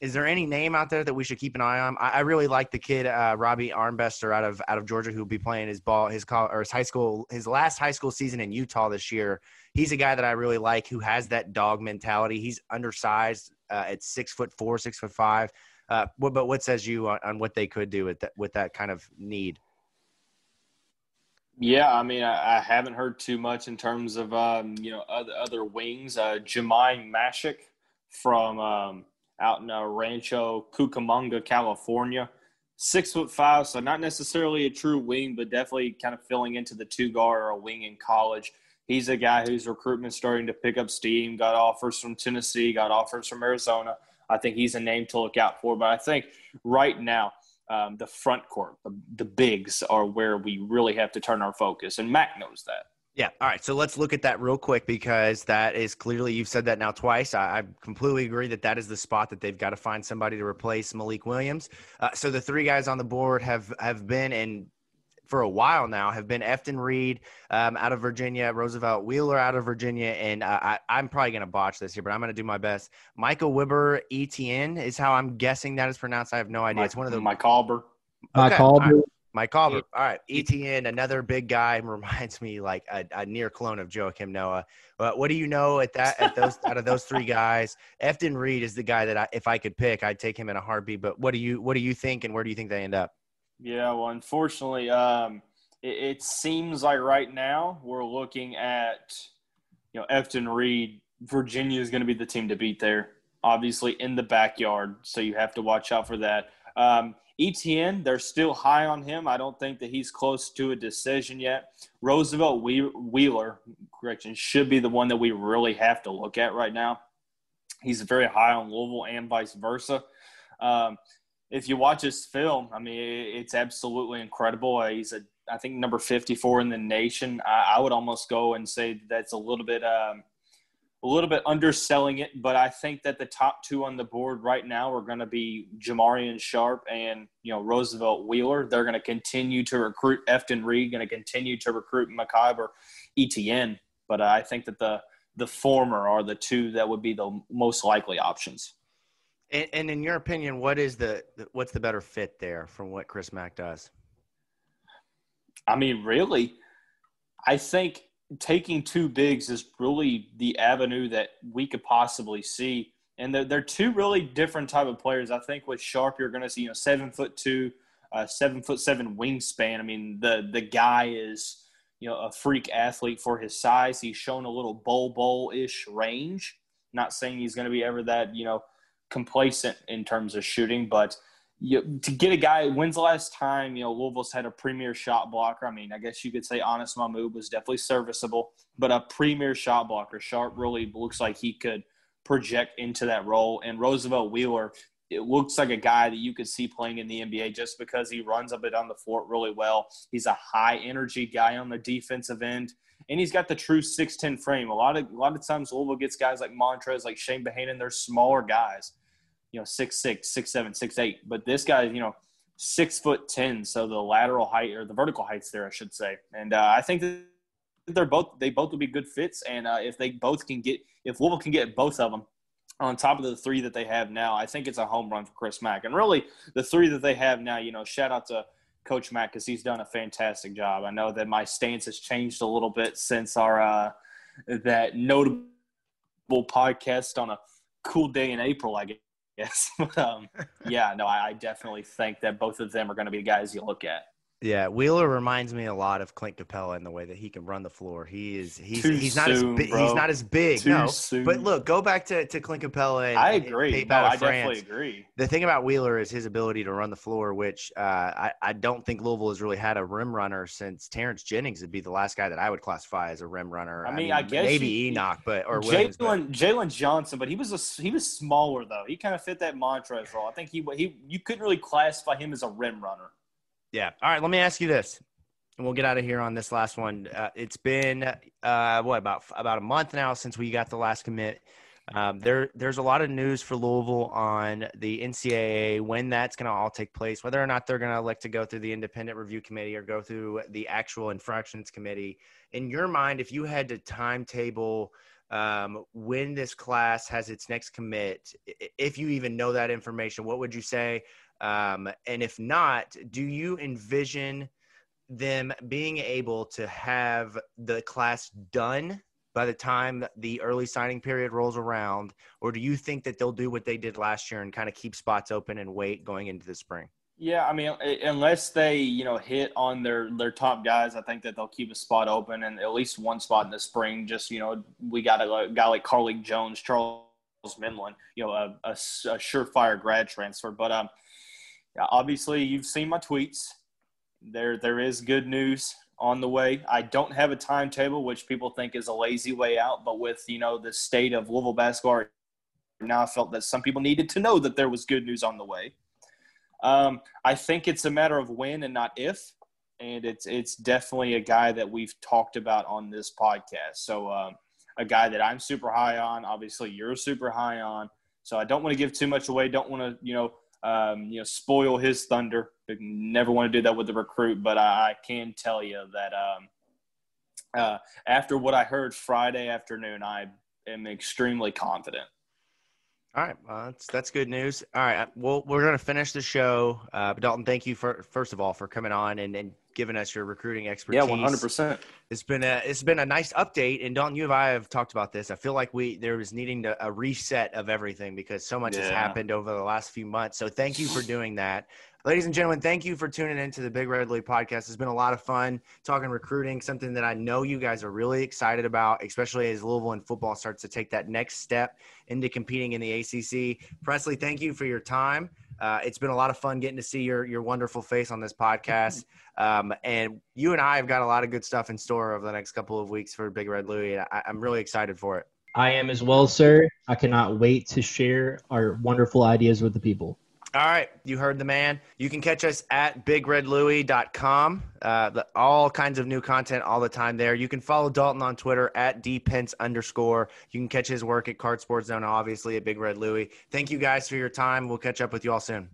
Is there any name out there that we should keep an eye on? I, I really like the kid uh, Robbie Armbrester out of out of Georgia who will be playing his ball his call or his high school his last high school season in Utah this year. He's a guy that I really like who has that dog mentality. He's undersized uh, at six foot four, six foot five. Uh, but what says you on, on what they could do with that with that kind of need? Yeah, I mean, I, I, haven't heard too much in terms of um, you know other other wings. Uh, Jahmai Mashack from um, out in uh, Rancho Cucamonga, California. Six foot five, so not necessarily a true wing, but definitely kind of filling into the two guard or a wing in college. He's a guy whose recruitment starting to pick up steam. Got offers from Tennessee, got offers from Arizona. I think he's a name to look out for. But I think right now, um, the front court, the, the bigs, are where we really have to turn our focus, and Mac knows that. Yeah. All right. So let's look at that real quick because that is clearly, you've said that now twice. I, I completely agree that that is the spot that they've got to find somebody to replace Malik Williams. Uh, so the three guys on the board have, have been, and for a while now, have been Efton Reid um, out of Virginia, Roosevelt Wheeler out of Virginia, and uh, I, am probably going to botch this here, but I'm going to do my best. Michael Wibber ETN is how I'm guessing that is pronounced. I have no idea. Mike, it's one of the Mike Auber. Okay. Mike Auber. Mike Auburn. All right. ETN, another big guy, reminds me like a, a near clone of Joakim Noah. But what do you know at that at those out of those three guys? Efton Reid is the guy that I, if I could pick, I'd take him in a heartbeat. But what do you what do you think, and where do you think they end up? Yeah, well, unfortunately, um, it, it seems like right now we're looking at you know Efton Reid. Virginia is going to be the team to beat there. Obviously, in the backyard, so you have to watch out for that. Um, Etienne, they're still high on him. I don't think that he's close to a decision yet. Roosevelt Wheeler, correction, should be the one that we really have to look at right now. He's very high on Louisville and vice versa. Um, if you watch his film, I mean, it's absolutely incredible. He's a, I think, number 54 in the nation. I, I would almost go and say that's a little bit um, – a little bit underselling it, but I think that the top two on the board right now are going to be Jamarion Sharp and you know Roosevelt Wheeler. They're going to continue to recruit Efton Reid, going to continue to recruit Macabre ETN. but I think that the the former are the two that would be the most likely options. And, and in your opinion, what is the what's the better fit there from what Chris Mack does? I mean, really, I think taking two bigs is really the avenue that we could possibly see. And they're, they're two really different type of players. I think with Sharp, you're going to see you know seven foot two, uh, seven foot seven wingspan. I mean the the guy is you know a freak athlete for his size. He's shown a little bowl bowl ish range. Not saying he's going to be ever that you know complacent in terms of shooting, but you, to get a guy, when's the last time, you know, Louisville's had a premier shot blocker? I mean, I guess you could say Anas Mahmoud was definitely serviceable, but a premier shot blocker. Sharp really looks like he could project into that role. And Roosevelt Wheeler, it looks like a guy that you could see playing in the NBA just because he runs a bit on the floor really well. He's a high energy guy on the defensive end. And he's got the true 6'10 frame. A lot of a lot of times Louisville gets guys like Montrez, like Chane Behanan, they're smaller guys you know six six, six seven, six eight. But this guy, you know, six foot ten. So the lateral height or the vertical heights there, I should say. And uh, I think that they're both they both will be good fits. And uh, if they both can get if Louisville can get both of them on top of the three that they have now, I think it's a home run for Chris Mack. And really, the three that they have now, you know, shout out to Coach Mack because he's done a fantastic job. I know that my stance has changed a little bit since our uh, that notable podcast on a cool day in April, I guess Yes. um, yeah, no, I, I, definitely think that both of them are going to be the guys you look at. Yeah, Wheeler reminds me a lot of Clint Capela in the way that he can run the floor. He is he's Too he's not soon, as big. He's not as big. Too no, soon. but look, go back to, to Clint Capela. And, I agree. And no, I France. definitely agree. The thing about Wheeler is his ability to run the floor, which uh, I I don't think Louisville has really had a rim runner since Terrence Jennings would be the last guy that I would classify as a rim runner. I mean, I, guess maybe you, Enoch, but or Jalen Jalen Johnson, but he was a he was smaller though. He kind of fit that Montrez role. I think he he you couldn't really classify him as a rim runner. Yeah. All right. Let me ask you this and we'll get out of here on this last one. Uh, it's been uh, what about about a month now since we got the last commit. Um, there, there's a lot of news for Louisville on the NCAA when that's going to all take place, whether or not they're going to elect to go through the independent review committee or go through the actual infractions committee. In your mind, if you had to timetable um, when this class has its next commit, if you even know that information, what would you say? Um, and if not, do you envision them being able to have the class done by the time the early signing period rolls around? Or do you think that they'll do what they did last year and kind of keep spots open and wait going into the spring? Yeah i mean unless they you know hit on their their top guys i think that they'll keep a spot open and at least one spot in the spring. Just you know we got a, guy like carlik jones charles Minlend you know a, a, a surefire grad transfer. But um obviously you've seen my tweets there there is good news on the way. I don't have a timetable, which people think is a lazy way out, but with you know the state of Louisville basketball now, I felt that some people needed to know that there was good news on the way. Um, I think it's a matter of when and not if. and it's it's definitely a guy that we've talked about on this podcast. So um, a guy that I'm super high on. Obviously, you're super high on. So I don't want to give too much away. Don't want to you know um, you know spoil his thunder. Never want to do that with the recruit. But I, I can tell you that um, uh, after what I heard Friday afternoon, I am extremely confident. All right, well, that's that's good news. All right, well, we're going to finish the show. Uh, Dalton, thank you for first of all for coming on and, and giving us your recruiting expertise. Yeah, one hundred percent. It's been a it's been a nice update, and Dalton, you and I have talked about this. I feel like we there was needing to, a reset of everything because so much yeah. has happened over the last few months. So thank you for doing that. Ladies and gentlemen, thank you for tuning into the Big Red Louie podcast. It's been a lot of fun talking recruiting, something that I know you guys are really excited about, especially as Louisville and football starts to take that next step into competing in the ACC. Presley, thank you for your time. Uh, it's been a lot of fun getting to see your your wonderful face on this podcast. Um, and you and I have got a lot of good stuff in store over the next couple of weeks for Big Red Louie. I, I'm really excited for it. I am as well, sir. I cannot wait to share our wonderful ideas with the people. All right, you heard the man. You can catch us at bigredlouie.com. Uh, the, all kinds of new content all the time there. You can follow Dalton on Twitter at dpence underscore. You can catch his work at Card Sports Zone, obviously at Big Red Louie. Thank you guys for your time. We'll catch up with you all soon.